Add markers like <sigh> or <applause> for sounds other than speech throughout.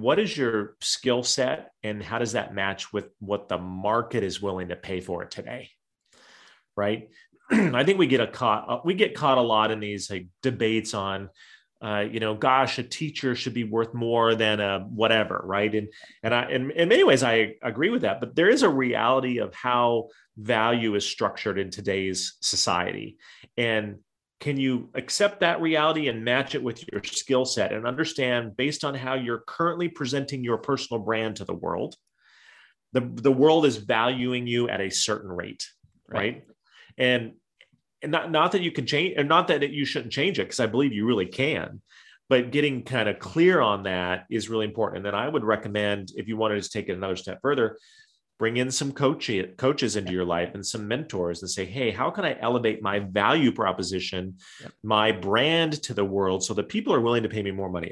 what is your skill set and how does that match with what the market is willing to pay for it today? Right. <clears throat> I think we get a caught uh, we get caught a lot in these like debates on uh, you know, gosh, a teacher should be worth more than a whatever, right? And and I in, in many ways I agree with that, but there is a reality of how value is structured in today's society. And can you accept that reality and match it with your skill set and understand based on how you're currently presenting your personal brand to the world the, the world is valuing you at a certain rate right, right? and and not, not that you can change and not that you shouldn't change it because i believe you really can but getting kind of clear on that is really important and then i would recommend if you wanted to take it another step further bring in some coach, coaches into your life and some mentors and say, hey, how can I elevate my value proposition, yep. my brand to the world so that people are willing to pay me more money?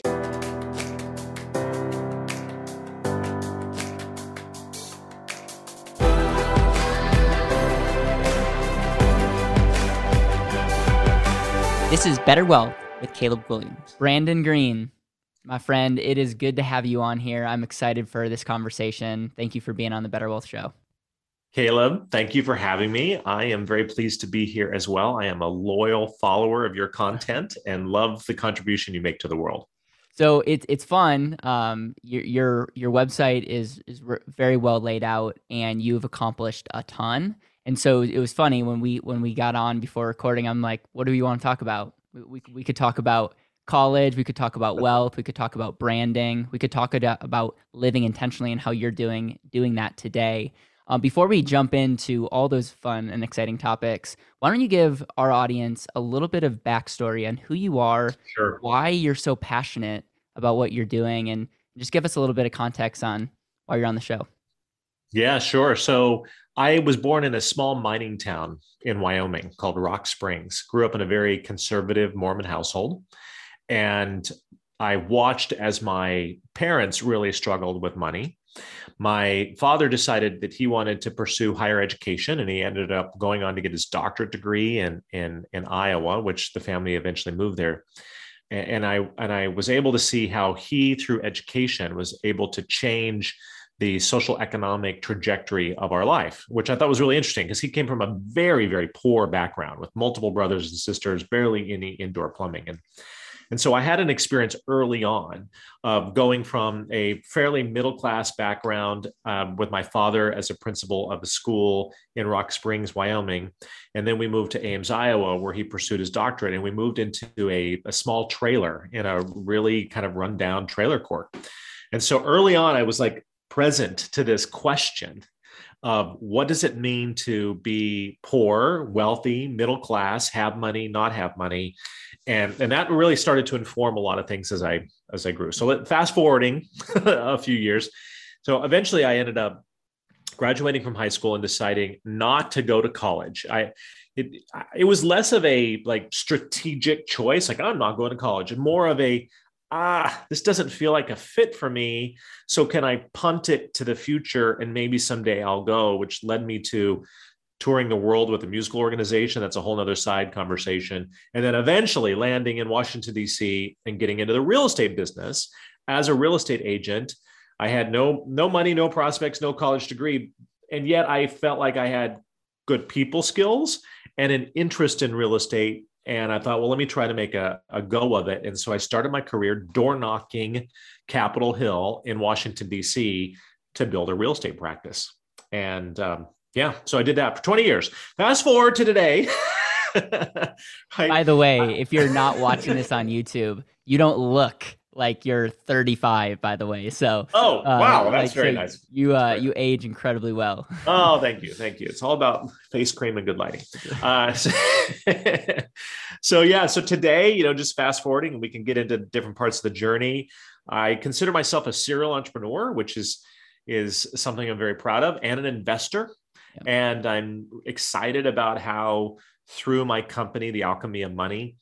This is Better Wealth with Caleb Guilliams. Brandon Green, my friend, it is good to have you on here. I'm excited for this conversation. Thank you for being on the Better Wealth Show. Caleb, thank you for having me. I am very pleased to be here as well. I am a loyal follower of your content and love the contribution you make to the world. So it's it's fun. Um, your your your website is is very well laid out, and you've accomplished a ton. And so it was funny when we when we got on before recording. I'm like, what do you want to talk about? We we, we could talk about college. We could talk about wealth. We could talk about branding. We could talk about living intentionally and how you're doing doing that today. Um, before we jump into all those fun and exciting topics, why don't you give our audience a little bit of backstory on who you are, sure. why you're so passionate about what you're doing, and just give us a little bit of context on why you're on the show. Yeah, sure. So I was born in a small mining town in Wyoming called Rock Springs. Grew up in a very conservative Mormon household. And I watched as my parents really struggled with money. My father decided that he wanted to pursue higher education, and he ended up going on to get his doctorate degree in in, in Iowa, which the family eventually moved there. And I and I was able to see how he, through education, was able to change the social economic trajectory of our life, which I thought was really interesting because he came from a very, very poor background with multiple brothers and sisters, barely any indoor plumbing. And and so I had an experience early on of going from a fairly middle class background um, with my father as a principal of a school in Rock Springs, Wyoming. And then we moved to Ames, Iowa, where he pursued his doctorate. And we moved into a, a small trailer in a really kind of rundown trailer court. And so early on, I was like present to this question of what does it mean to be poor, wealthy, middle class, have money, not have money, and and that really started to inform a lot of things as I as I grew. So fast forwarding <laughs> a few years, so eventually I ended up graduating from high school and deciding not to go to college. I it it was less of a like strategic choice, like I'm not going to college, and more of a ah, this doesn't feel like a fit for me. So can I punt it to the future and maybe someday I'll go, which led me to touring the world with a musical organization. That's a whole nother side conversation. And then eventually landing in Washington, D.C. and getting into the real estate business as a real estate agent. I had no no money, no prospects, no college degree, and yet I felt like I had good people skills and an interest in real estate. And I thought, well, let me try to make a, a go of it. And so I started my career door knocking Capitol Hill in Washington, D.C. to build a real estate practice. And um, yeah, so I did that for 20 years. Fast forward to today. <laughs> I, By the way, I, if you're not watching this on YouTube, you don't look like you're 35 by the way so oh uh, wow that's like, very so nice. you uh you age incredibly well. <laughs> Oh thank you thank you. It's all about face cream and good lighting. <laughs> Uh so, <laughs> so yeah so today you know just fast forwarding and we can get into different parts of the journey. I consider myself a serial entrepreneur which is is something i'm very proud of and an investor. And I'm excited about how, through my company, The Alchemy of Money,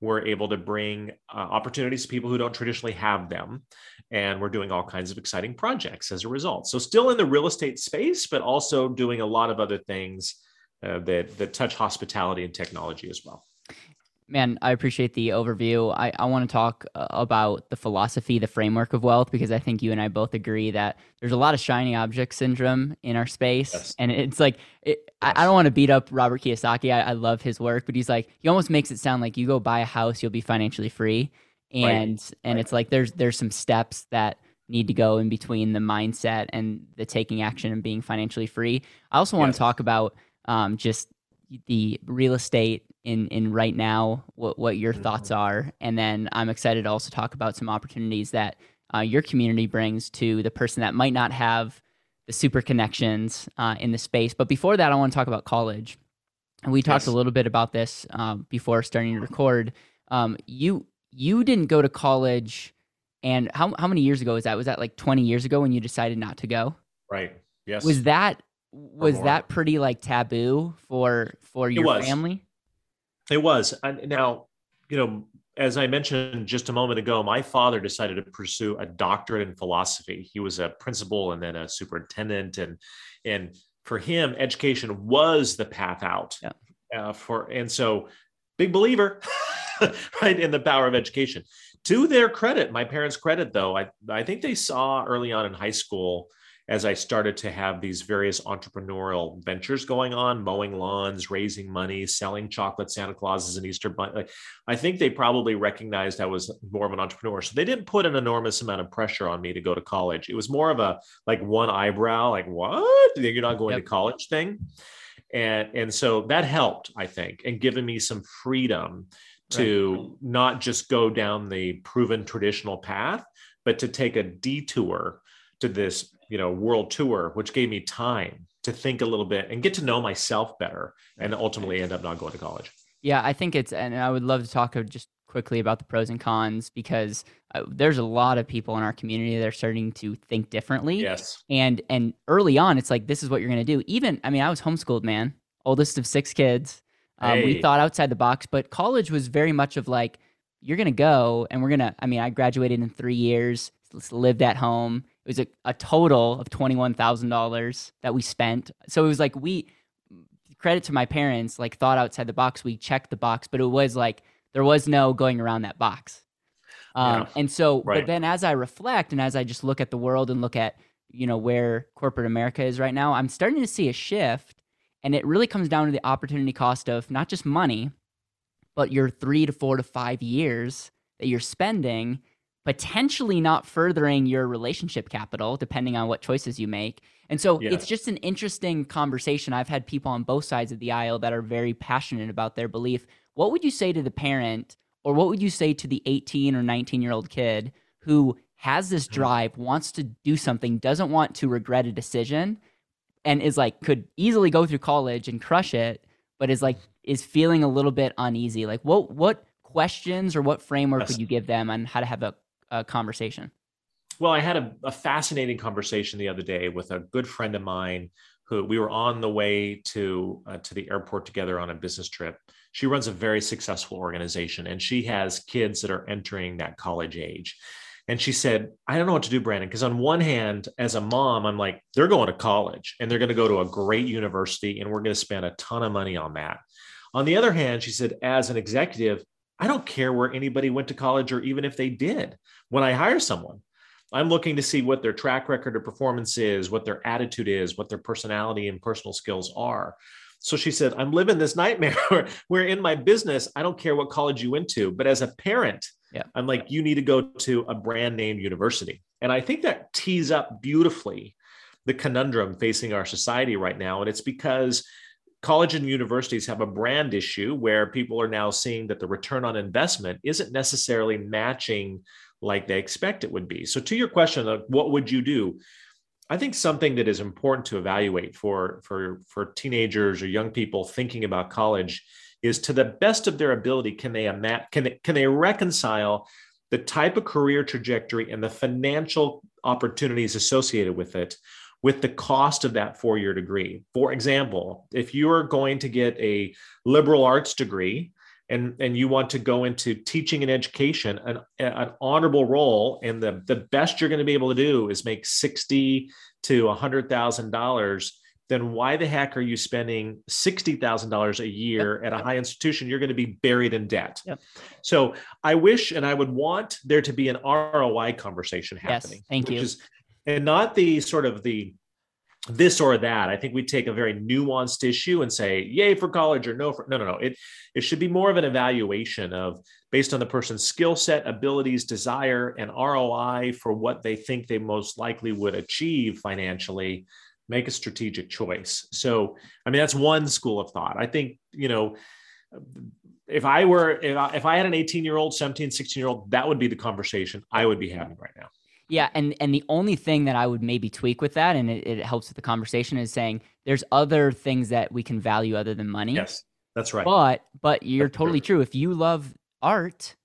we're able to bring uh, opportunities to people who don't traditionally have them. And we're doing all kinds of exciting projects as a result. So, still in the real estate space, but also doing a lot of other things uh, that, that touch hospitality and technology as well. Man, I appreciate the overview. I, I want to talk uh, about the philosophy, the framework of wealth, because I think you and I both agree that there's a lot of shiny object syndrome in our space. Yes. And it's like, it, yes. I, I, don't want to beat up Robert Kiyosaki. I, I, love his work, but he's like, he almost makes it sound like you go buy a house, you'll be financially free. And, right. and right. it's like, there's, there's some steps that need to go in between the mindset and the taking action and being financially free. I also want yes. to talk about um, just the real estate in in right now what what your mm-hmm. thoughts are. And then i'm excited to also talk about some opportunities that uh, your community brings to the person that might not have the super connections uh, in the space. But before that i want to talk about college. And we talked yes. a little bit about this uh, before starting to record. Um, you you didn't go to college and how, how many years ago was that? Was that like 20 years ago when you decided not to go? Right. Yes. Was that was that pretty like taboo for for your family it was. And now, you know, as I mentioned just a moment ago, my father decided to pursue a doctorate in philosophy. He was a principal and then a superintendent, and and for him, education was the path out. Yeah. Uh, for and so, big believer, <laughs> right, in the power of education. To their credit, my parents' credit, though, I I think they saw early on in high school as I started to have these various entrepreneurial ventures going on, mowing lawns, raising money, selling chocolate Santa Clauses and Easter bunny. Like, I think they probably recognized I was more of an entrepreneur. So they didn't put an enormous amount of pressure on me to go to college. It was more of a like one eyebrow, like, what? You're not going yep. to college thing. And, and so that helped, I think, and given me some freedom to right. not just go down the proven traditional path, but to take a detour to this you know world tour which gave me time to think a little bit and get to know myself better and ultimately end up not going to college. Yeah i think it's and i would love to talk just quickly about the pros and cons because uh, there's a lot of people in our community that are starting to think differently. Yes. And and early on it's like this is what you're going to do. Even i mean i was homeschooled man oldest of six kids. Um, hey. we thought outside the box but college was very much of like you're going to go and we're going to i mean i graduated in three years lived at home it was a, a total of $21,000 that we spent. So it was like we credit to my parents, like thought outside the box. We checked the box, but it was like there was no going around that box. Um, yeah. And so, right. but then as I reflect and as I just look at the world and look at, you know, where corporate America is right now, I'm starting to see a shift. And it really comes down to the opportunity cost of not just money, but your three to four to five years that you're spending potentially not furthering your relationship capital depending on what choices you make. And so it's just an interesting conversation. I've had people on both sides of the aisle that are very passionate about their belief. What would you say to the parent or what would you say to the 18 or 19 year old kid who has this mm-hmm. drive, wants to do something, doesn't want to regret a decision and is like could easily go through college and crush it, but is like is feeling a little bit uneasy. Like what what questions or what framework yes. would you give them on how to have a uh, conversation? Well, I had a, a, fascinating conversation the other day with a good friend of mine who we were on the way to uh, to the airport together on a business trip. She runs a very successful organization and she has kids that are entering that college age. And she said, I don't know what to do, Brandon, because on one hand, as a mom, I'm like, they're going to college and they're going to go to a great university and we're going to spend a ton of money on that. On the other hand, she said, as an executive, I don't care where anybody went to college or even if they did. When I hire someone, I'm looking to see what their track record of performance is, what their attitude is, what their personality and personal skills are. So she said, I'm living this nightmare <laughs> where in my business, I don't care what college you went to, but as a parent, yeah. I'm like, you need to go to a brand name university. And I think that tees up beautifully the conundrum facing our society right now. And it's because college and universities have a brand issue where people are now seeing that the return on investment isn't necessarily matching like they expect it would be. So, to your question of what would you do? I think something that is important to evaluate for, for, for teenagers or young people thinking about college is to the best of their ability, can they, can they, can they reconcile the type of career trajectory and the financial opportunities associated with it with the cost of that four year degree. For example, if you're going to get a liberal arts degree and, and you want to go into teaching and education, an, an honorable role, and the, the best you're going to be able to do is make 60 to $100,000 then why the heck are you spending $60,000 a year yep. at a high institution? You're going to be buried in debt. Yep. So I wish and I would want there to be an ROI conversation happening. Yes, thank you. Is, and not the sort of the this or that. I think we take a very nuanced issue and say, yay for college or no for no, no, no. It it should be more of an evaluation of based on the person's skill set, abilities, desire, and ROI for what they think they most likely would achieve financially make a strategic choice. So, I mean, that's one school of thought. I think, you know, if I were, if I, if I had an 18 year old, 17, 16 year old, that would be the conversation I would be having right now. Yeah, and and the only thing that I would maybe tweak with that, and it, it, helps with the conversation, is saying there's other things that we can value other than money. Yes, that's right. But but you're that's totally true. true. If you love art,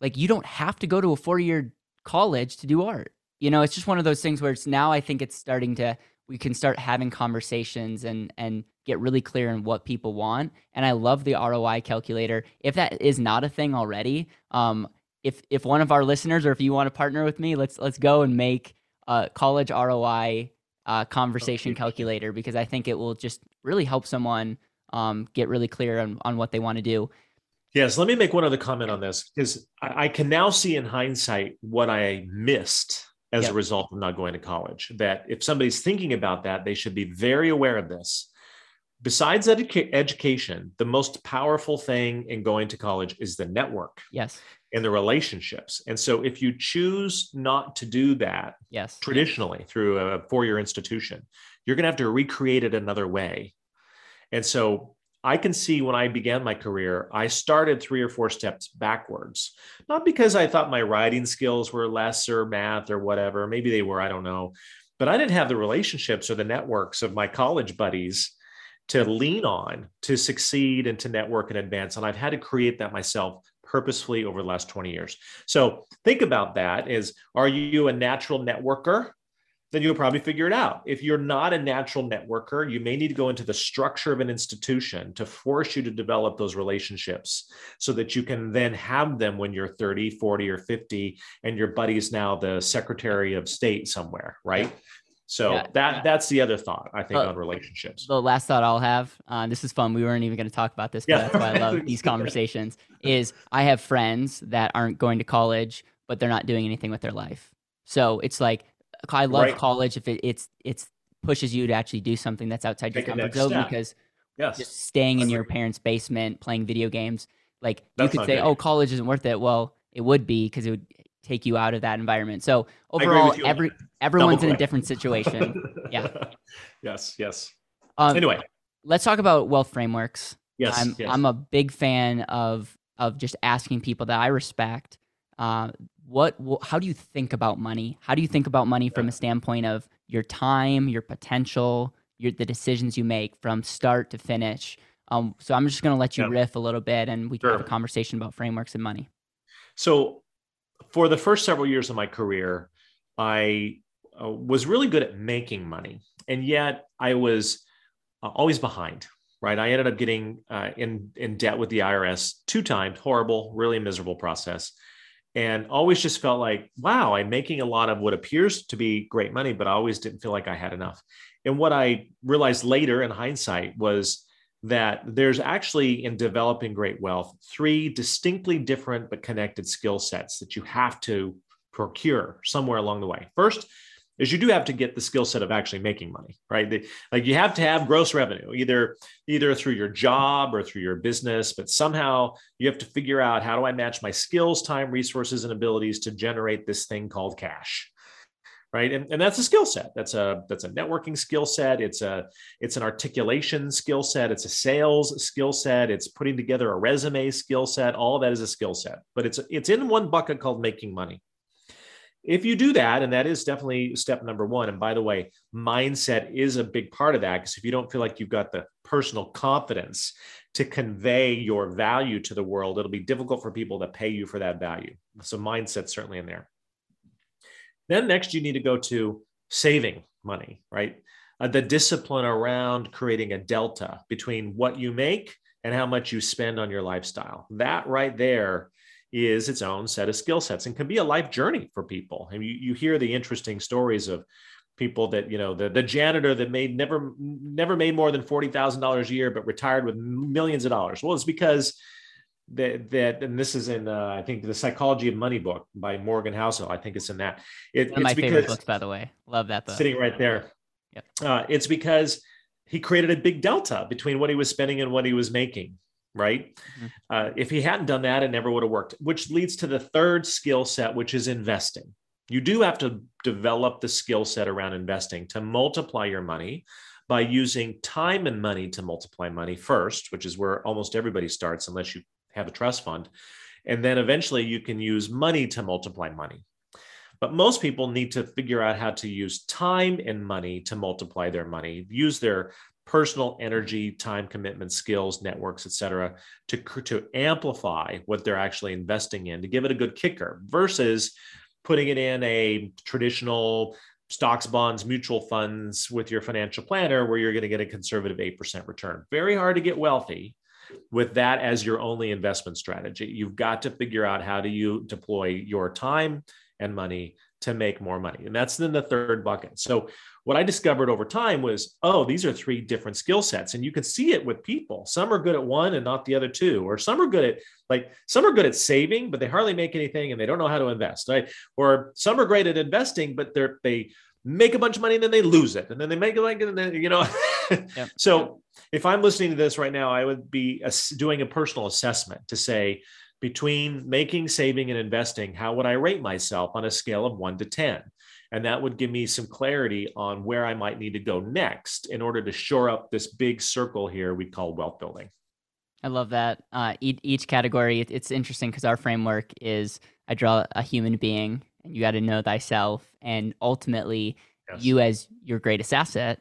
like you don't have to go to a four year college to do art. You know, it's just one of those things where it's now I think it's starting to we can start having conversations and and get really clear on what people want. And I love the ROI calculator. If that is not a thing already, um, if if one of our listeners or if you want to partner with me, let's let's go and make a college ROI uh, conversation calculator because I think it will just really help someone um, get really clear on, on what they want to do. Yes, let me make one other comment on this because I, I, can now see in hindsight what I missed as yep. a result of not going to college. That if somebody's thinking about that, they should be very aware of this. Besides educa- education, the most powerful thing in going to college is the network. Yes. And the relationships. And so if you choose not to do that yes. traditionally through a four year institution, you're going to have to recreate it another way. And so I can see when I began my career, I started three or four steps backwards. Not because I thought my writing skills were less or math or whatever. Maybe they were, I don't know. But I didn't have the relationships or the networks of my college buddies to lean on to succeed and to network and advance. And I've had to create that myself purposefully over the last 20 years. So think about that is are you a natural networker? then you'll probably figure it out. If you're not a natural networker, you may need to go into the structure of an institution to force you to develop those relationships so that you can then have them when you're 30, 40, or 50, and your buddy's now the Secretary of State somewhere, right? So yeah. that that's the other thought I think uh, on relationships. The last thought I'll have, uh, this is fun. We weren't even going to talk about this, but yeah, that's why I love <laughs> these conversations. Is I have friends that aren't going to college, but they're not doing anything with their life. So it's like I love right. college if it, it's it's pushes you to actually do something that's outside Take your comfort zone because yes. just staying in your parents' basement playing video games, like that's you could say, good. "Oh, college isn't worth it." Well, it would be because it would take you out of that environment. So overall, every everyone's in a different situation. <laughs> yeah. Yes. Yes. Um, anyway, let's talk about wealth frameworks. Yes I'm yes. I'm a big fan of of just asking people that I respect uh, what how do you think about money how do you think about money from a standpoint of your time your potential your the decisions you make from start to finish um, so i'm just going to let you yeah. riff a little bit and we can sure. have a conversation about frameworks and money so for the first several years of my career i uh, was really good at making money. And yet i was uh, always behind right? I ended up getting uh, in in debt with the irs two times. Horrible really miserable process. And always just felt like, wow, I'm making a lot of what appears to be great money, but I always didn't feel like I had enough. And what I realized later in hindsight was that there's actually in developing great wealth three distinctly different but connected skill sets that you have to procure somewhere along the way. First, is you do have to get the skill set of actually making money, right? Like you have to have gross revenue, either either through your job or through your business, but somehow you have to figure out how do I match my skills, time, resources, and abilities to generate this thing called cash, right? And, and that's a skill set. That's a that's a networking skill set. It's a it's an articulation skill set. It's a sales skill set. It's putting together a resume skill set. All that is a skill set, but it's it's in one bucket called making money if you do that, and that is definitely step number one. And by the way, mindset is a big part of that because if you don't feel like you've got the personal confidence to convey your value to the world, it'll be difficult for people to pay you for that value. So, mindset's certainly in there. Then, next, you need to go to saving money, right? Uh, the discipline around creating a delta between what you make and how much you spend on your lifestyle. That right there is its own set of skill sets and can be a life journey for people. And you, you hear the interesting stories of people that you know the the janitor that made never never made more than forty thousand dollars a year but retired with millions of dollars. Well, it's because that that and this is in uh, I think the Psychology of Money book by Morgan Housel. I think it's in that. It, One of my favorite books, by the way. Love that book. Sitting right there. Yep. Uh, it's because he created a big delta between what he was spending and what he was making. Right. Mm-hmm. Uh, if he hadn't done that, it never would have worked. Which leads to the third skill set, which is investing. You do have to develop the skill set around investing to multiply your money by using time and money to multiply money first, which is where almost everybody starts, unless you have a trust fund. And then eventually you can use money to multiply money. But most people need to figure out how to use time and money to multiply their money, use their personal energy, time commitment, skills, networks, et cetera, to, to amplify what they're actually investing in, to give it a good kicker versus putting it in a traditional stocks, bonds, mutual funds with your financial planner where you're going to get a conservative 8% return. Very hard to get wealthy with that as your only investment strategy. You've got to figure out how do you deploy your time and money to make more money. And that's then the third bucket. So what I discovered over time was, oh, these are three different skill sets. And you can see it with people. Some are good at one and not the other two, or some are good at like some are good at saving, but they hardly make anything and they don't know how to invest. Right. Or some are great at investing, but they're they make a bunch of money and then they lose it and then they make it like and then you know <laughs> yep. <laughs> so if i'm listening to this right now i would be doing a personal assessment to say between making saving and investing how would i rate myself on a scale of 1 to 10 and that would give me some clarity on where i might need to go next in order to shore up this big circle here we call wealth building i love that uh, each, each category it's interesting because our framework is i draw a human being and you got to know thyself and ultimately yes. you as your greatest asset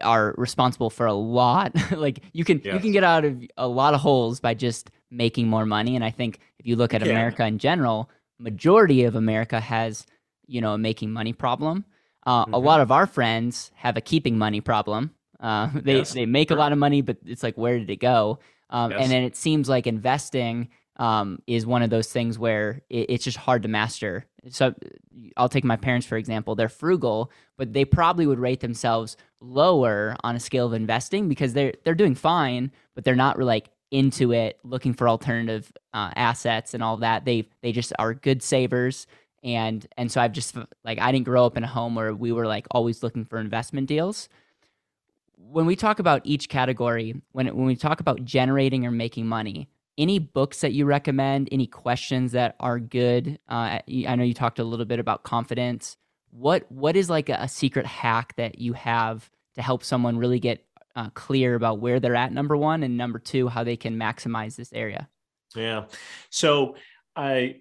are responsible for a lot <laughs> like you can yes. you can get out of a lot of holes by just making more money and i think if you look at america in general majority of america has you know a making money problem uh, mm-hmm. a lot of our friends have a keeping money problem uh, <laughs> they, yes. they make sure. a lot of money but it's like where did it go um, and then it seems like investing um, is one of those things where it, it's just hard to master. So I'll take my parents for example. They're frugal, but they probably would rate themselves lower on a scale of investing because they're they're doing fine, but they're not really like into it, looking for alternative uh, assets and all that. They they just are good savers. And and so I've just like I didn't grow up in a home where we were like always looking for investment deals when we talk about each category, when when we talk about generating or making money, any books that you recommend any questions that are good uh, i know you talked a little bit about confidence what what is like a, a secret hack that you have to help someone really get uh, clear about where they're at number one and number two how they can maximize this area? Yeah. So i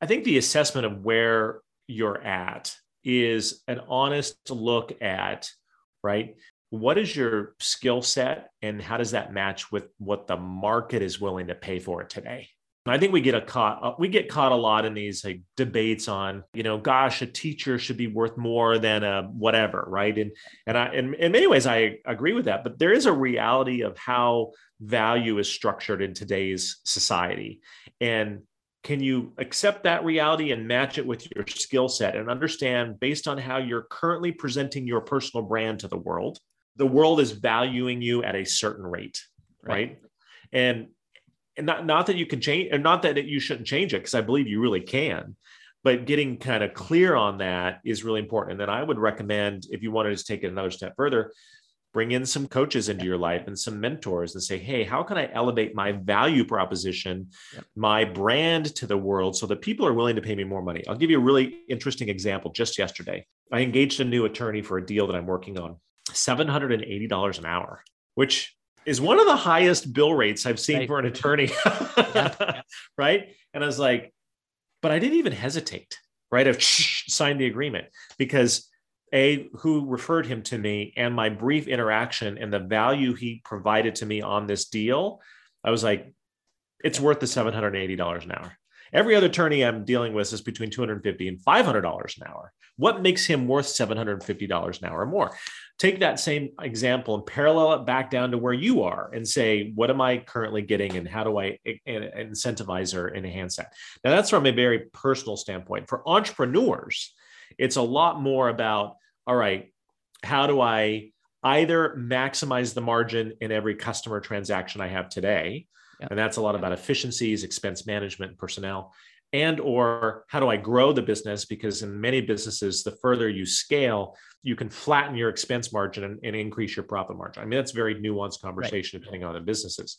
i think the assessment of where you're at is an honest look at right what is your skill set and how does that match with what the market is willing to pay for it today I think we get a caught uh, we get caught a lot in these like debates on you know gosh a teacher should be worth more than a whatever right and and I in, in many ways I agree with that but there is a reality of how value is structured in today's society and can you accept that reality and match it with your skill set and understand based on how you're currently presenting your personal brand to the world the world is valuing you at a certain rate, right? right? And and not not that you can change, and not that you shouldn't change it, because I believe you really can. But getting kind of clear on that is really important. And then I would recommend, if you wanted to take it another step further, bring in some coaches into your life and some mentors and say, hey, how can I elevate my value proposition, yep. my brand to the world so that people are willing to pay me more money? I'll give you a really interesting example just yesterday. I engaged a new attorney for a deal that I'm working on. $780 an hour, which is one of the highest bill rates I've seen right. for an attorney. <laughs> yeah. <laughs> Right. And I was like, but I didn't even hesitate. Right. I've signed the agreement because a who referred him to me and my brief interaction and the value he provided to me on this deal, I was like, it's worth the $780 an hour. Every other attorney I'm dealing with is between 250 and $500 an hour. What makes him worth $750 an hour or more? Take that same example and parallel it back down to where you are and say, what am I currently getting and how do I incentivize or enhance that? Now, that's from a very personal standpoint. For entrepreneurs, it's a lot more about all right, how do I either maximize the margin in every customer transaction I have today? And that's a lot about efficiencies, expense management, personnel and or how do i grow the business? Because in many businesses the further you scale you can flatten your expense margin and, and increase your profit margin. I mean that's a very nuanced conversation right. depending on the businesses.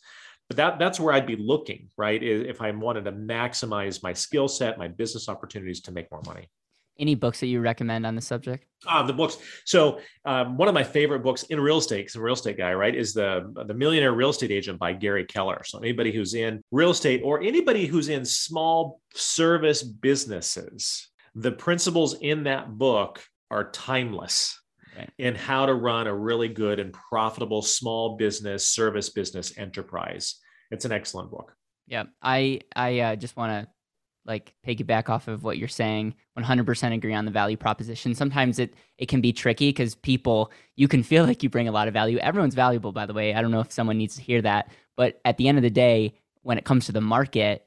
But that that's where i'd be looking right if i wanted to maximize my skill set my business opportunities to make more money any books that you recommend on the subject? Uh, the books. So um, one of my favorite books in real estate, because a real estate guy, right, is the the Millionaire Real Estate Agent by Gary Keller. So anybody who's in real estate or anybody who's in small service businesses, the principles in that book are timeless. Right. In how to run a really good and profitable small business, service business enterprise. It's an excellent book. Yeah, I I uh, just want to like piggyback off of what you're saying 100% agree on the value proposition. Sometimes it it can be tricky because people you can feel like you bring a lot of value. Everyone's valuable by the way. I don't know if someone needs to hear that. But at the end of the day when it comes to the market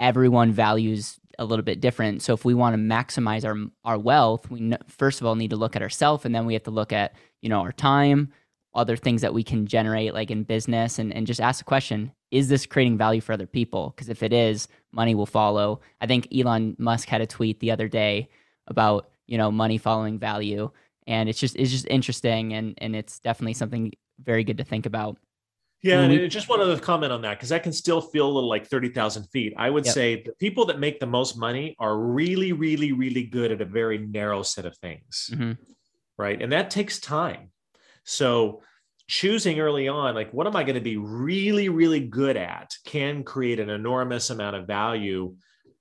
everyone values a little bit different. So if we want to maximize our our wealth we first of all need to look at ourselves and then we have to look at you know our time other things that we can generate like in business and, and just ask the question is this creating value for other people? Because if it is money will follow i think elon musk had a tweet the other day about you know money following value and it's just it's just interesting and and it's definitely something very good to think about yeah, and we, just one other comment on that because that can still feel a little like thirty thousand feet. I would yep. say the people that make the most money are really, really, really good at a very narrow set of things, mm-hmm. right? And that takes time. So choosing early on, like, what am I going to be really, really good at can create an enormous amount of value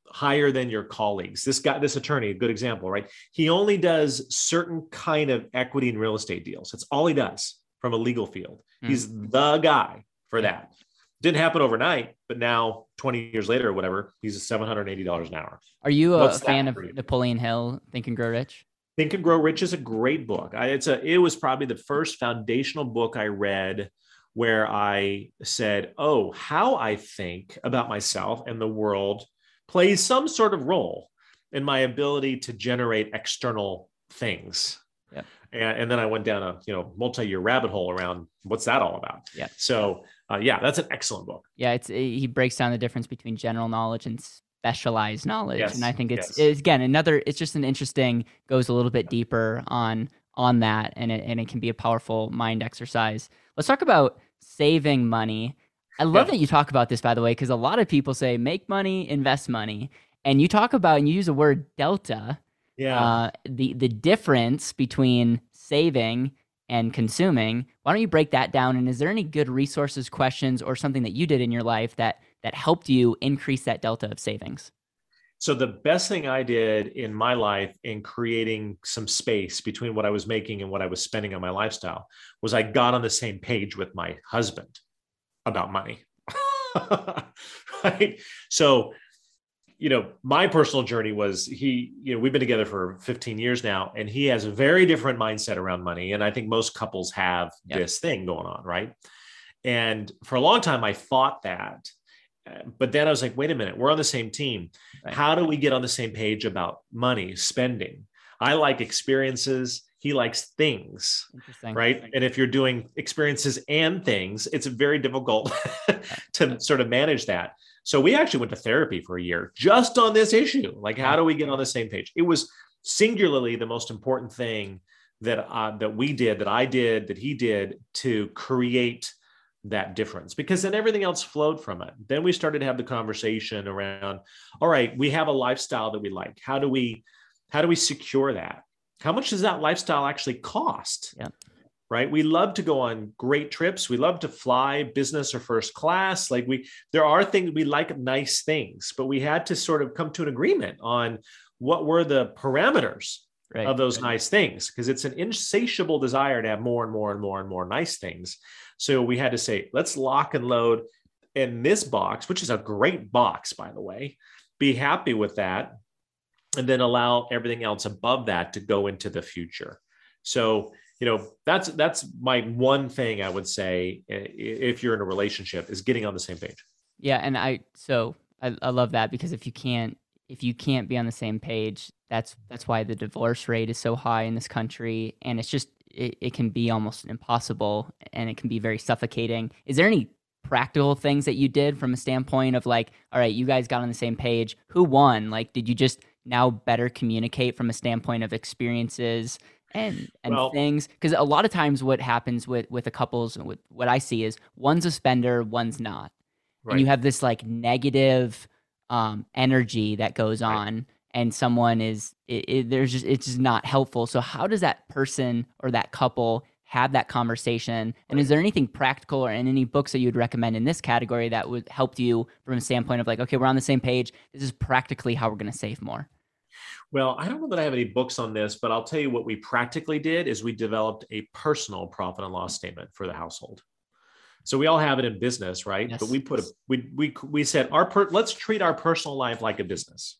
higher than your colleagues. This guy, this attorney, a good example, right? He only does certain kind of equity and real estate deals. That's all he does from a legal field. Mm. He's the guy for that. Didn't happen overnight, but now 20 years later or whatever, he's $780 an hour. Are you a What's fan of Napoleon Hill, Think and Grow Rich? Think and Grow Rich is a great book. I, it's a it was probably the first foundational book I read where I said, "Oh, how I think about myself and the world plays some sort of role in my ability to generate external things." Yeah. And, and then I went down a you know multi-year rabbit hole around what's that all about. Yeah. So uh, yeah, that's an excellent book. Yeah, it's he breaks down the difference between general knowledge and specialized knowledge yes, and i think it's, yes. it's, again another it's just an interesting goes a little bit deeper on on that and it, and it can be a powerful mind exercise. Let's talk about saving money. I love yeah. that you talk about this by the way because a lot of people say make money invest money. And you talk about and you use the word delta yeah. uh, the the difference between saving and consuming why don't you break that down and is there any good resources questions or something that you did in your life that that helped you increase that delta of savings? So the best thing I did in my life in creating some space between what I was making and what I was spending on my lifestyle was I got on the same page with my husband about money. <laughs> right? So, you know, my personal journey was he, you know, we've been together for 15 years now and he has a very different mindset around money and I think most couples have yep. this thing going on, right? And for a long time I fought that uh, but then I was like, wait a minute, we're on the same team. Right. How do we get on the same page about money, spending? I like experiences. He likes things, right? And if you're doing experiences and things, it's very difficult <laughs> to sort of manage that. So we actually went to therapy for a year just on this issue. Like, how do we get on the same page? It was singularly the most important thing that uh, that we did, that I did, that he did to create that difference because then everything else flowed from it. Then we started to have the conversation around, all right, we have a lifestyle that we like. How do we how do we secure that? How much does that lifestyle actually cost? Yeah. Right. We love to go on great trips. We love to fly business or first class. Like we there are things we like nice things, but we had to sort of come to an agreement on what were the parameters Right. of those nice things because it's an insatiable desire to have more and more and more and more nice things. So we had to say, let's lock and load in this box, which is a great box, by the way. Be happy with that. And then allow everything else above that to go into the future. So, you know, that's that's my one thing I would say eh, if you're in a relationship is getting on the same page. Yeah. And I so I, I love that because if you can't if you can't be on the same page, that's that's why the divorce rate is so high in this country, and it's just it, it can be almost impossible, and it can be very suffocating. Is there any practical things that you did from a standpoint of like, all right, you guys got on the same page. Who won? Like, did you just now better communicate from a standpoint of experiences and and well, things? Because a lot of times, what happens with with the couples, with what I see is one's a spender, one's not, right. and you have this like negative um, energy that goes on. Right. And someone is, it, it, there's just, it's just not helpful. So, how does that person or that couple have that conversation? And is there anything practical or in any books that you would recommend in this category that would help you from a standpoint of like, okay, we're on the same page. This is practically how we're going to save more. Well, I don't know that I have any books on this, but I'll tell you what we practically did is we developed a personal profit and loss statement for the household. So we all have it in business, right? Yes. But we put a we we we said our per, let's treat our personal life like a business.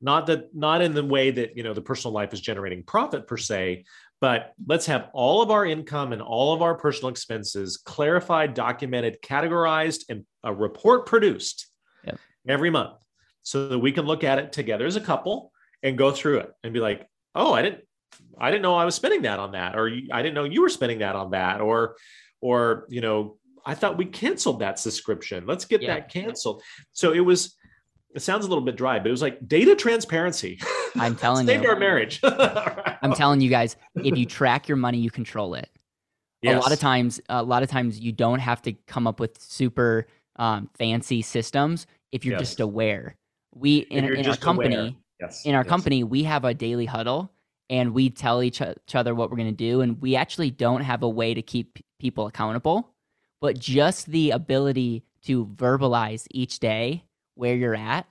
Not that not in the way that, you know, the personal life is generating profit per se, but let's have all of our income and all of our personal expenses clarified, documented, categorized and a report produced yep. every month so that we can look at it together as a couple and go through it and be like, "Oh, I didn't I didn't know I was spending that on that or I didn't know you were spending that on that or or you know i thought we canceled that subscription. Let's get yeah. that canceled. So it was it sounds a little bit dry but it was like data transparency. <laughs> I'm telling saved you. our marriage. <laughs> I'm telling you guys if you track your money you control it. Yes. a lot of times a lot of times you don't have to come up with super um, fancy systems if you're yes. just aware. We in, in our company yes. in our yes. company we have a daily huddle and we tell each, each other what we're going to do and we actually don't have a way to keep people accountable but just the ability to verbalize each day where you're at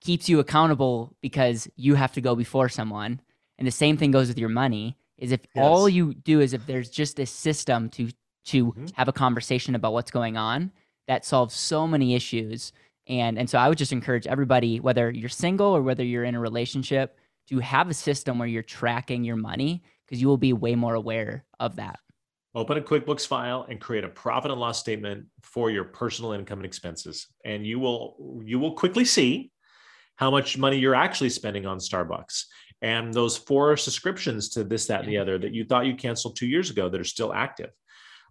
keeps you accountable because you have to go before someone and the same thing goes with your money is if yes. all you do is if there's just this system to to mm-hmm. have a conversation about what's going on that solves so many issues and and so i would just encourage everybody whether you're single or whether you're in a relationship to have a system where you're tracking your money because you will be way more aware of that. Open a QuickBooks file and create a profit and loss statement for your personal income and expenses. And you will you will quickly see how much money you're actually spending on Starbucks and those four subscriptions to this, that, and the other that you thought you canceled two years ago that are still active.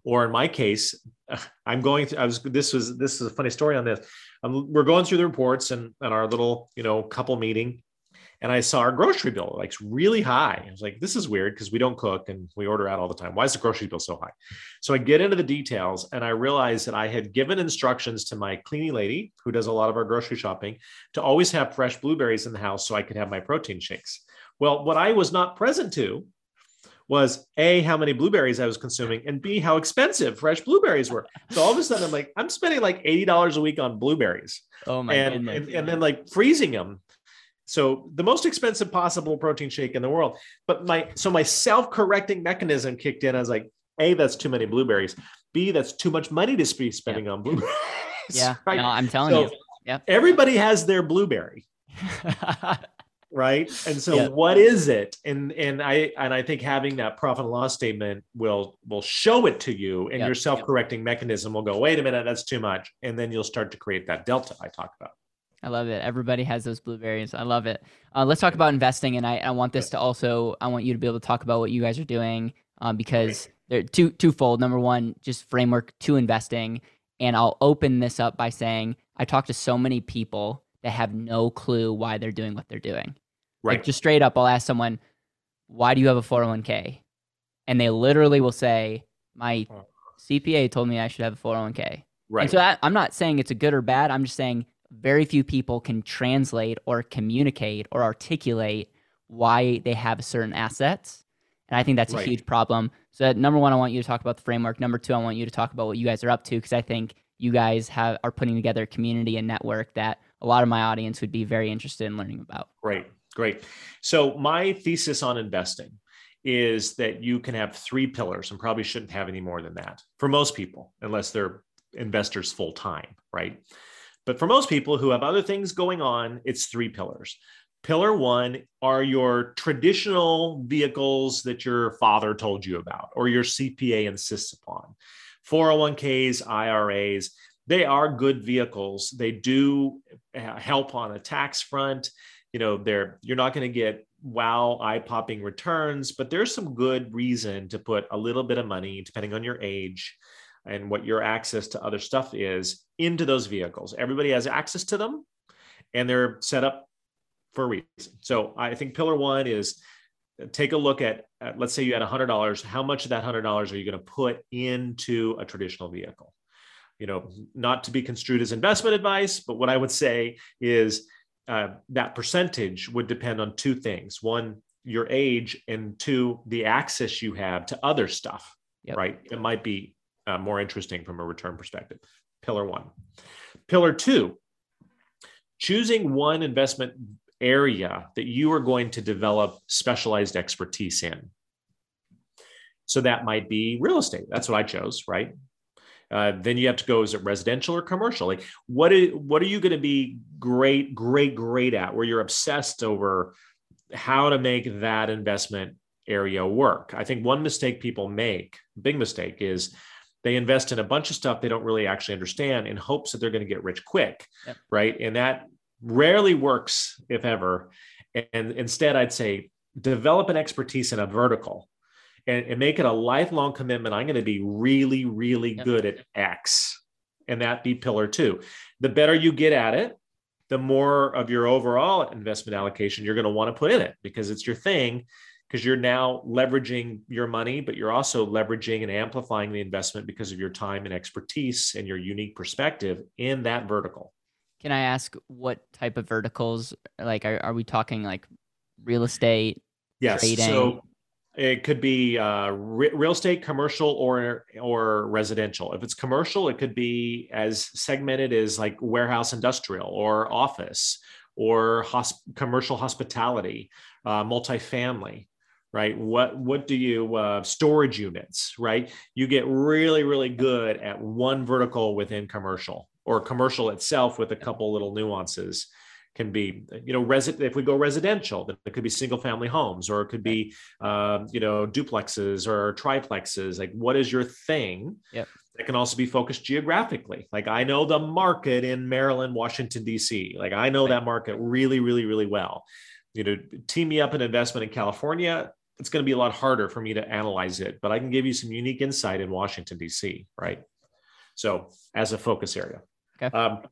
Or in my case, <laughs> I'm going to, I was, this was, this is a funny story on this. Um, we're going through the reports and, and our little, you know, couple meeting and I saw our grocery bill like really high. I was like, this is weird because we don't cook and we order out all the time. Why is the grocery bill so high? So I get into the details and I realized that I had given instructions to my cleaning lady who does a lot of our grocery shopping to always have fresh blueberries in the house so I could have my protein shakes. Well, what I was not present to was A, how many blueberries I was consuming, and B, how expensive fresh blueberries were. So all of a sudden, I'm like, I'm spending like $80 a week on blueberries. Oh my and, and, and then like freezing them so the most expensive possible protein shake in the world. But my so my self-correcting mechanism kicked in. I was like, A, that's too many blueberries. B, that's too much money to be spending on blueberries. Yeah. <laughs> right? No, I'm telling so you. Yeah. Everybody has their blueberry. <laughs> right. And so yep. what is it? And and I and I think having that profit and loss statement will will show it to you and yep. your self-correcting yep. mechanism will go, wait a minute, that's too much. And then you'll start to create that delta I talked about. I love it. Everybody has those blueberries. I love it. Uh, let's talk about investing, and I, I want this to also. I want you to be able to talk about what you guys are doing um, because they're two twofold. Number one, just framework to investing, and I'll open this up by saying I talk to so many people that have no clue why they're doing what they're doing. Right. Like just straight up, I'll ask someone, "Why do you have a 401k?" And they literally will say, "My CPA told me I should have a 401k." Right. And so I, I'm not saying it's a good or bad. I'm just saying very few people can translate or communicate or articulate why they have certain assets. And I think that's right. a huge problem. So, number one, I want you to talk about the framework. Number two, I want you to talk about what you guys are up to because I think you guys have are putting together a community and network that a lot of my audience would be very interested in learning about. Great, great. So, my thesis on investing is that you can have three pillars and probably shouldn't have any more than that for most people, unless they're investors full time, right? But for most people who have other things going on, it's three pillars. Pillar one are your traditional vehicles that your father told you about or your CPA insists upon 401ks, IRAs. they are good vehicles. They do uh, help on a tax front. You know, they're you're not going to get wow eye-popping returns, but there's some good reason to put a little bit of money, depending on your age and what your access to other stuff is, into those vehicles. Everybody has access to them, and they're set up for a reason. So I think pillar one is take a look at, at let's say you had $100 how much of that $100 are you going to put into a traditional vehicle you know not to be construed as investment advice but what i would say is uh, that percentage would depend on two things one your age and two the access you have to other stuff yep. right it might be uh, more interesting from a return perspective pillar one pillar two choosing one investment area that you are going to develop specialized expertise in. So that might be real estate. That's what I chose, right? Uh, then you have to go, is it residential or commercial? Like, what is, what are you going to be great, great, great at where you're obsessed over how to make that investment area work? I think one mistake people make, big mistake, is they invest in a bunch of stuff they don't really actually understand in hopes that they're going to get rich quick, yep. right? And that rarely works, if ever. And instead, I'd say develop an expertise in a vertical and, and make it a lifelong commitment. I'm going to be really, really yep. good at X, and that be pillar two. The better you get at it, the more of your overall investment allocation you're going to want to put in it because it's your thing because you're now leveraging your money, but you're also leveraging and amplifying the investment because of your time and expertise and your unique perspective in that vertical. Can I ask what type of verticals? Like, are, are we talking like real estate? Yes. Trading? So it could be uh, re- real estate, commercial, or or residential. If it's commercial, it could be as segmented as like warehouse, industrial, or office, or hosp- commercial hospitality, uh, multifamily right? What what do you uh, storage units right? You get really really good at one vertical within commercial or commercial itself with a couple little nuances can be you know resi- if we go residential then it could be single family homes or it could be um, you know duplexes or triplexes. Like what is your thing yep. it can also be focused geographically? Like i know the market in maryland washington d.c like i know right. that market really really really well. You know team me up an investment in california it's going to be a lot harder for me to analyze it but i can give you some unique insight in washington d.c right? So as a focus area. Okay. Um,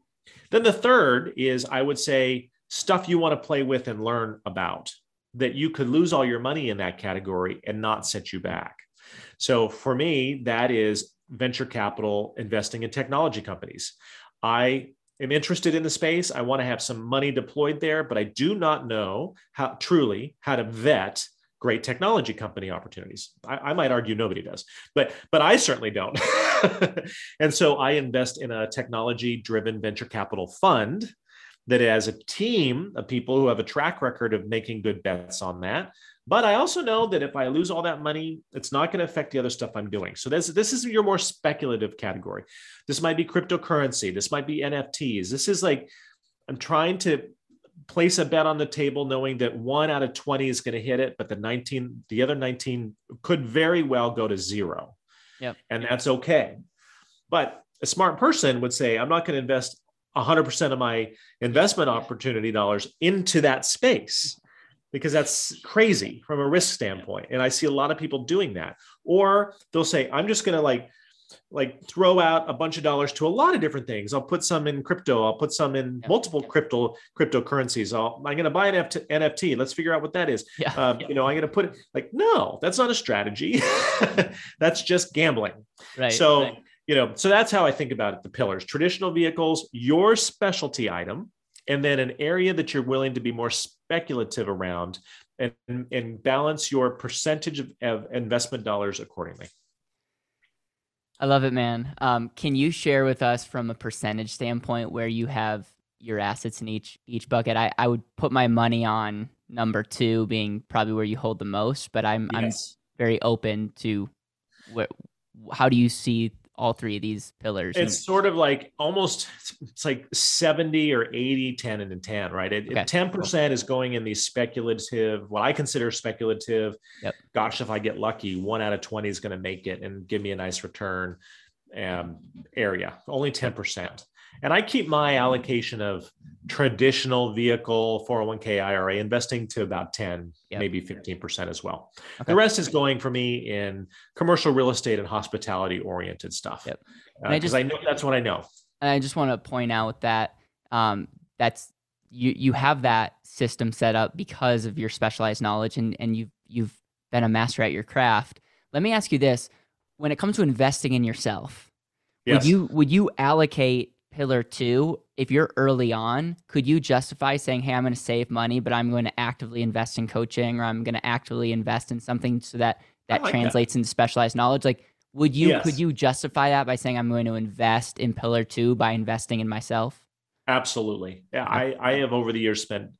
then the third is I would say stuff you want to play with and learn about that you could lose all your money in that category and not set you back. So for me, that is venture capital investing in technology companies. I am interested in the space. I want to have some money deployed there, but I do not know how truly how to vet great technology company opportunities. I, I, might argue nobody does, but but I certainly don't. <laughs> and so I invest in a technology-driven venture capital fund that has a team of people who have a track record of making good bets on that. But I also know that if I lose all that money, it's not going to affect the other stuff I'm doing. So this, this is your more speculative category. This might be cryptocurrency. This might be NFTs. This is like I'm trying to place a bet on the table knowing that one out of 20 is going to hit it, but the 19, the other 19 could very well go to zero. Yep. And that's okay. But a smart person would say, I'm not going to invest 100% of my investment opportunity dollars into that space because that's crazy from a risk standpoint. And I see a lot of people doing that. Or they'll say, I'm just going to like like throw out a bunch of dollars to a lot of different things. I'll put some in crypto. I'll put some in yeah. multiple crypto cryptocurrencies. I'll, I'm going to buy an NFT. Let's figure out what that is. Yeah. Uh, you know, I'm going to put it like, no, that's not a strategy. <laughs> that's just gambling. Right. So, right. you know, so that's how I think about it. The pillars, traditional vehicles, your specialty item, and then an area that you're willing to be more speculative around and, and balance your percentage of, of investment dollars accordingly. I love it, man. Um, can you share with us from a percentage standpoint where you have your assets in each each bucket? I, I would put my money on number two being probably where you hold the most, but I'm yes. I'm very open to what how do you see all three of these pillars it's sort of like almost it's like 70 or 80 10 and 10 right it, okay. 10% is going in these speculative what i consider speculative yep. gosh if i get lucky one out of 20 is going to make it and give me a nice return um, area, only 10%. And I keep my allocation of traditional vehicle 401k IRA investing to about 10, yep. maybe 15% as well. Okay. The rest is going for me in commercial real estate and hospitality oriented stuff. Yep. Because uh, I, I, know that's what I know. And I just want to point out that um, that's you you have that system set up because of your specialized knowledge and and you've you've been a master at your craft. Let me ask you this: when it comes to investing in yourself, yes. would you would you allocate pillar two if you're early on? Could you justify saying, "Hey, I'm going to save money, but I'm going to actively invest in coaching, or I'm going to actively invest in something so that that like translates that. into specialized knowledge"? Like, would you yes. could you justify that by saying, "I'm going to invest in pillar two by investing in myself"? Absolutely. Yeah, I, I have over the years spent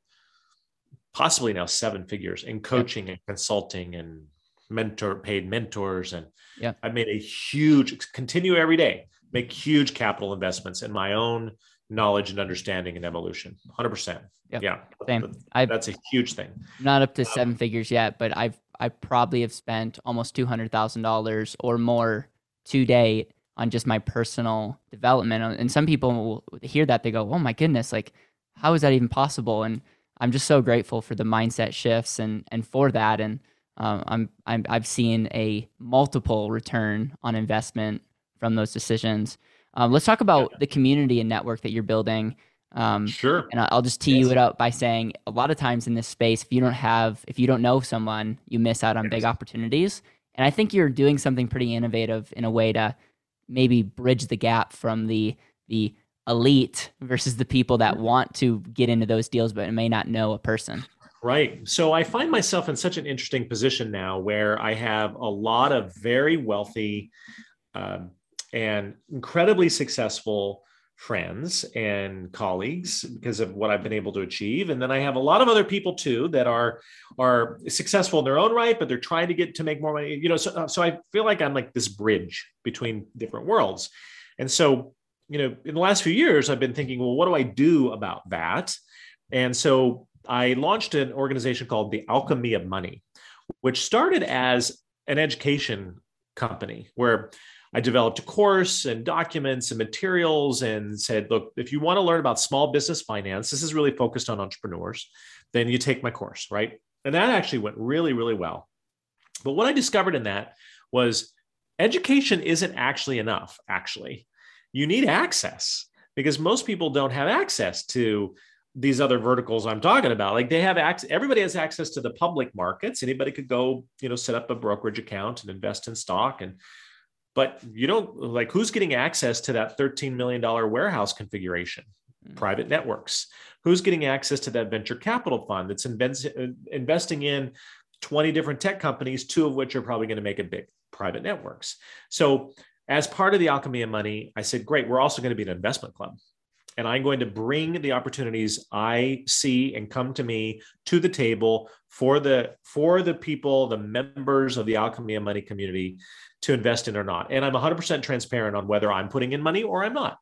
possibly now seven figures in coaching yeah. and consulting and mentor paid mentors and yeah i've made a huge continue every day make huge capital investments in my own knowledge and understanding and evolution 100% yep. yeah Same. that's a huge thing not up to um, seven figures yet but i've i probably have spent almost $200000 or more to date on just my personal development and some people will hear that they go oh my goodness like how is that even possible and I'm just so grateful for the mindset shifts and and for that. And um, I'm, I'm I've seen a multiple return on investment from those decisions. Um, let's talk about the community and network that you're building. Um, sure. And I'll just tee yes. you it up by saying a lot of times in this space, if you don't have, if you don't know someone, you miss out on yes. big opportunities. And I think you're doing something pretty innovative in a way to maybe bridge the gap from the the elite versus the people that want to get into those deals but may not know a person. Right. So I find myself in such an interesting position now where I have a lot of very wealthy um, and incredibly successful friends and colleagues because of what I've been able to achieve. And then I have a lot of other people too that are are successful in their own right, but they're trying to get to make more money. You know, so, so I feel like I'm like this bridge between different worlds. And so you know, in the last few years, I've been thinking, well, what do I do about that? And so I launched an organization called the Alchemy of Money, which started as an education company where I developed a course and documents and materials and said, look, if you want to learn about small business finance, this is really focused on entrepreneurs, then you take my course, right? And that actually went really, really well. But what I discovered in that was education isn't actually enough, actually you need access because most people don't have access to these other verticals I'm talking about. Like they have access, everybody has access to the public markets. Anybody could go, you know, set up a brokerage account and invest in stock. And, but you don't like who's getting access to that $13 million warehouse configuration? Mm-hmm. Private networks. Who's getting access to that venture capital fund that's uh, investing in 20 different tech companies, two of which are probably going to make it big? Private networks. So as part of the Alchemy of Money, I said, great, we're also going to be an investment club. And I'm going to bring the opportunities I see and come to me to the table for the for the people, the members of the Alchemy of Money community to invest in or not. And I'm 100% transparent on whether I'm putting in money or I'm not,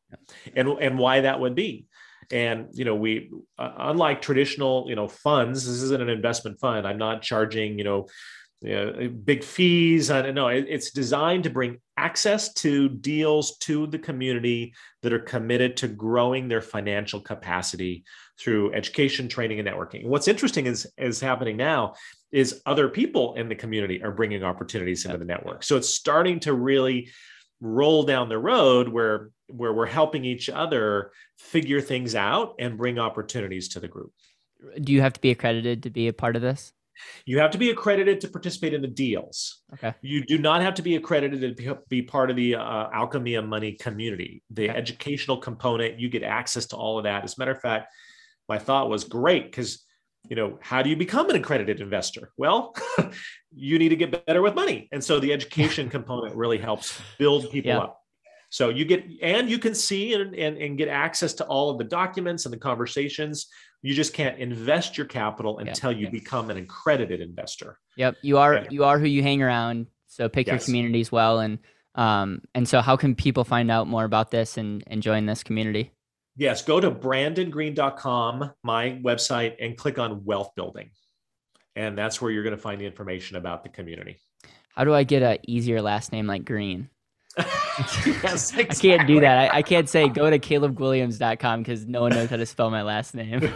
and and why that would be. And you know, we uh, unlike traditional you know funds, this isn't an investment fund. I'm not charging you know you know, eh, big fees. I don't know. It's designed to bring access to deals to the community that are committed to growing their financial capacity through education, training, and networking. what's interesting is is happening now is other people in the community are bringing opportunities into the network. So it's starting to really roll down the road where where we're helping each other figure things out and bring opportunities to the group. Do you have to be accredited to be a part of this? You have to be accredited to participate in the deals. Okay. You do not have to be accredited to be part of the uh, Alchemy of Money community. The okay. educational component, you get access to all of that. As a matter of fact, my thought was great because you know how do you become an accredited investor well <laughs> you need to get better with money and so the education <laughs> component really helps build people yeah. up so you get and you can see and, and, and get access to all of the documents and the conversations you just can't invest your capital until you become an accredited investor. Yep, you are you are who you hang around. So pick yes. your community as well, and um, and so how can people find out more about this and, and join this community? Yes, go to brandongreen.com, my website, and click on wealth building. And that's where you're going to find the information about the community. How do I get a easier last name like Green? <laughs> yes, exactly. I can't do that. I, I, can't say go to calebguilliams.com because no one knows how to spell my last name. <laughs>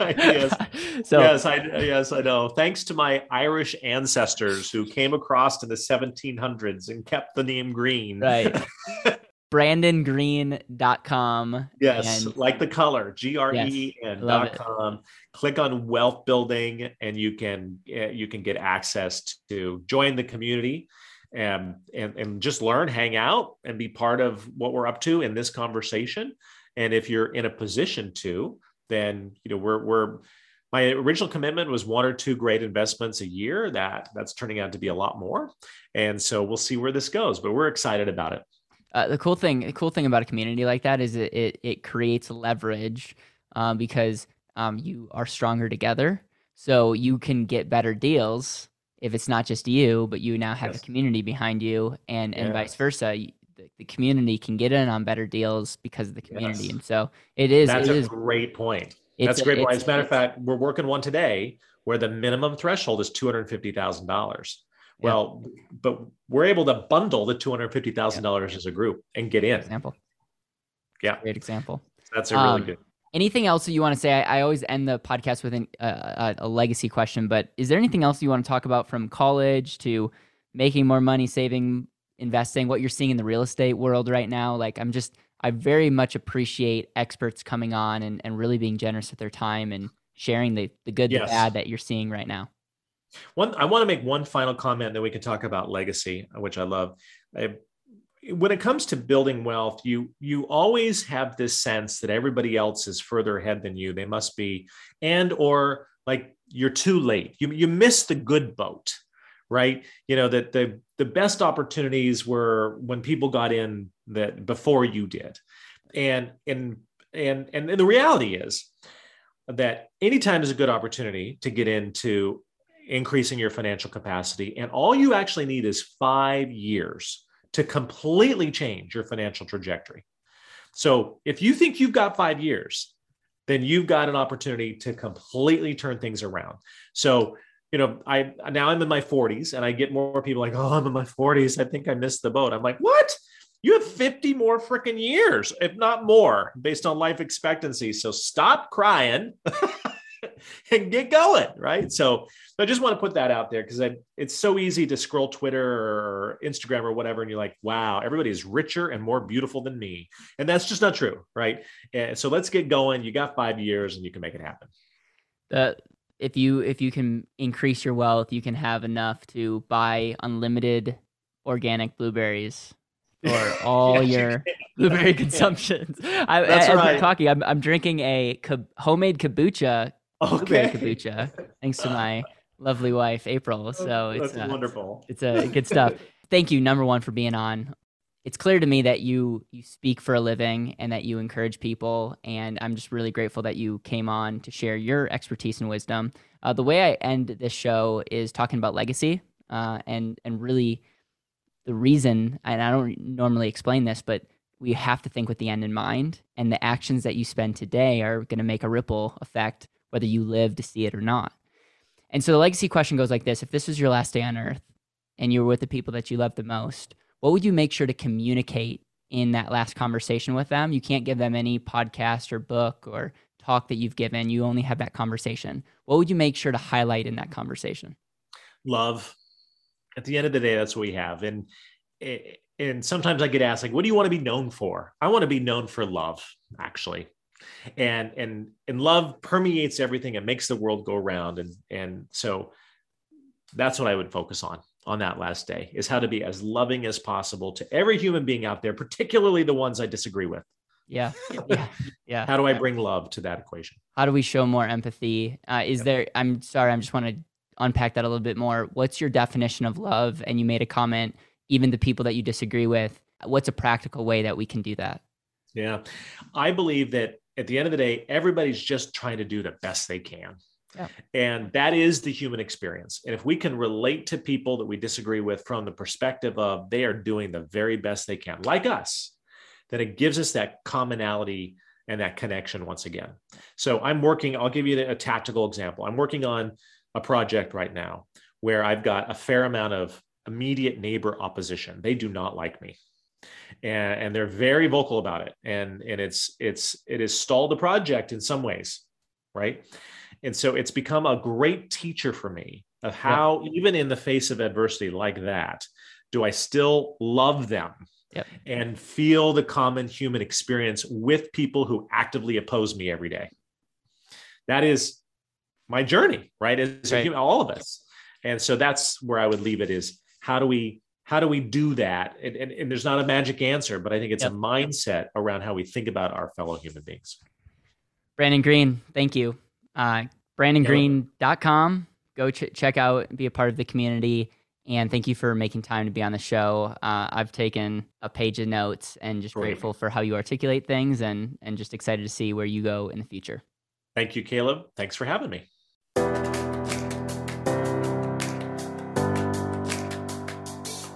yes. <laughs> so yes, I yes, I know. Thanks to my Irish ancestors who came across in the 1700s and kept the name Green. Right. brandongreen.com. Yes, and, like the color, G R E N dot com. Click on wealth building and you can eh, you can get access to join the community and, and, and just learn, hang out, and be part of what we're up to in this conversation. And if you're in a position to, then you know we're we're my original commitment was one or two great investments a year. That that's turning out to be a lot more, and so we'll see where this goes. But we're excited about it. Uh, the cool thing, the cool thing about a community like that is it it, it creates leverage um, because um, you are stronger together, so you can get better deals if it's not just you, but you now have yes. a community behind you, and and vice versa. The, the, community can get in on better deals because of the community, yes. and so it is. That's it a is, great point. That's a great point. As a matter of fact, we're working one today where the minimum threshold is two hundred fifty thousand dollars. Well, yeah. but we're able to bundle the two hundred fifty thousand yeah. dollars as a group and get in. Example. Yeah, great example. That's a really um, good anything else that you want to say? I, I always end the podcast with an, uh, a, a legacy question, but is there anything else you want to talk about from college to making more money, saving, investing, what you're seeing in the real estate world right now? Like, I'm just, I very much appreciate experts coming on and, and really being generous with their time and sharing the, the good, yes. the bad that you're seeing right now. One, I want to make one final comment, that we can talk about legacy, which I love. I, when it comes to building wealth you you always have this sense that everybody else is further ahead than you. They must be and or like you're too late. You you miss the good boat right? You know that the the best opportunities were when people got in that before you did. And and and and the reality is that anytime is a good opportunity to get into increasing your financial capacity and all you actually need is 5 years to completely change your financial trajectory. So if you think you've got five years, then you've got an opportunity to completely turn things around. So, you know, I now I'm in my 40s and I get more people like, oh, I'm in my 40s. I think I missed the boat. I'm like, what? You have 50 more freaking years, if not more, based on life expectancy. So stop crying. <laughs> <laughs> and get going, right? So I just want to put that out there because it's so easy to scroll Twitter or Instagram or whatever, and you're like, wow, everybody is richer and more beautiful than me. And that's just not true, right? And so let's get going. You got five years and you can make it happen. Uh, if you if you can increase your wealth, you can have enough to buy unlimited organic blueberries <laughs> for all <laughs> yeah, your blueberry consumptions. I, That's as right. we're talking, I'm, I'm drinking a homemade kombucha okay. kombucha, thanks to my lovely wife April. So it's That's uh, wonderful. It's a uh, good stuff. <laughs> Thank you, number one, for being on. It's clear to me that you you speak for a living and that you encourage people, and I'm just really grateful that you came on to share your expertise and wisdom. Uh, the way I end this show is talking about legacy, uh, and and really the reason. And I don't normally explain this, but we have to think with the end in mind, and the actions that you spend today are going to make a ripple effect whether you live to see it or not. And so the legacy question goes like this If this was your last day on earth and you were with the people that you love the most, what would you make sure to communicate in that last conversation with them? You can't give them any podcast or book or talk that you've given. You only have that conversation. What would you make sure to highlight in that conversation? Love. At the end of the day, that's what we have. And eh, and sometimes I get asked, like, what do you want to be known for? I want to be known for love, actually and and and love permeates everything and makes the world go round. And and so that's what i would focus on on that last day is how to be as loving as possible to every human being out there particularly the ones i disagree with. Yeah. <laughs> Yeah. Yeah. How do i bring love to that equation? How do we show more empathy? Uh, is yep. there i'm sorry i'm just want to unpack that a little bit more. What's your definition of love? And you made a comment even the people that you disagree with what's a practical way that we can do that? Yeah. I believe that at the end of the day, everybody's just trying to do the best they can. Yeah. And that is the human experience. And if we can relate to people that we disagree with from the perspective of they are doing the very best they can, like us, then it gives us that commonality and that connection once again. So I'm working, I'll give you a tactical example. I'm working on a project right now where I've got a fair amount of immediate neighbor opposition. They do not like me. And, and they're very vocal about it and and it's it's it has stalled the project in some ways right and so it's become a great teacher for me of how yeah. even in the face of adversity like that do i still love them yep. and feel the common human experience with people who actively oppose me every day that is my journey right as right. Human, all of us and so that's where i would leave it is how do we how do we do that? And, and, and there's not a magic answer, but I think it's yep. a mindset around how we think about our fellow human beings. Brandon Green, thank you. Uh, BrandonGreen.com. Go ch- check out, be a part of the community. And thank you for making time to be on the show. Uh, I've taken a page of notes and just Great. grateful for how you articulate things and, and just excited to see where you go in the future. Thank you, Caleb. Thanks for having me.